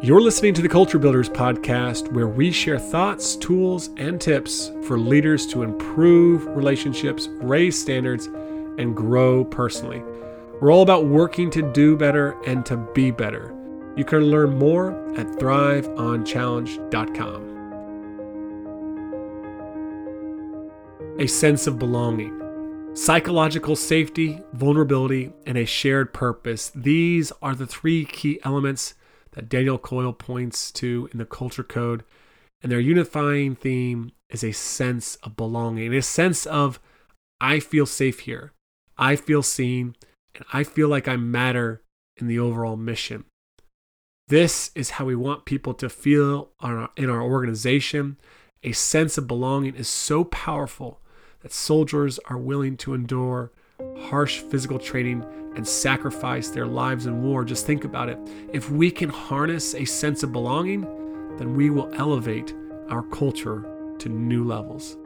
You're listening to the Culture Builders podcast, where we share thoughts, tools, and tips for leaders to improve relationships, raise standards, and grow personally. We're all about working to do better and to be better. You can learn more at thriveonchallenge.com. A sense of belonging. Psychological safety, vulnerability, and a shared purpose. These are the three key elements that Daniel Coyle points to in the Culture Code. And their unifying theme is a sense of belonging, a sense of, I feel safe here, I feel seen, and I feel like I matter in the overall mission. This is how we want people to feel in our organization. A sense of belonging is so powerful that soldiers are willing to endure harsh physical training and sacrifice their lives in war. Just think about it. If we can harness a sense of belonging, then we will elevate our culture to new levels.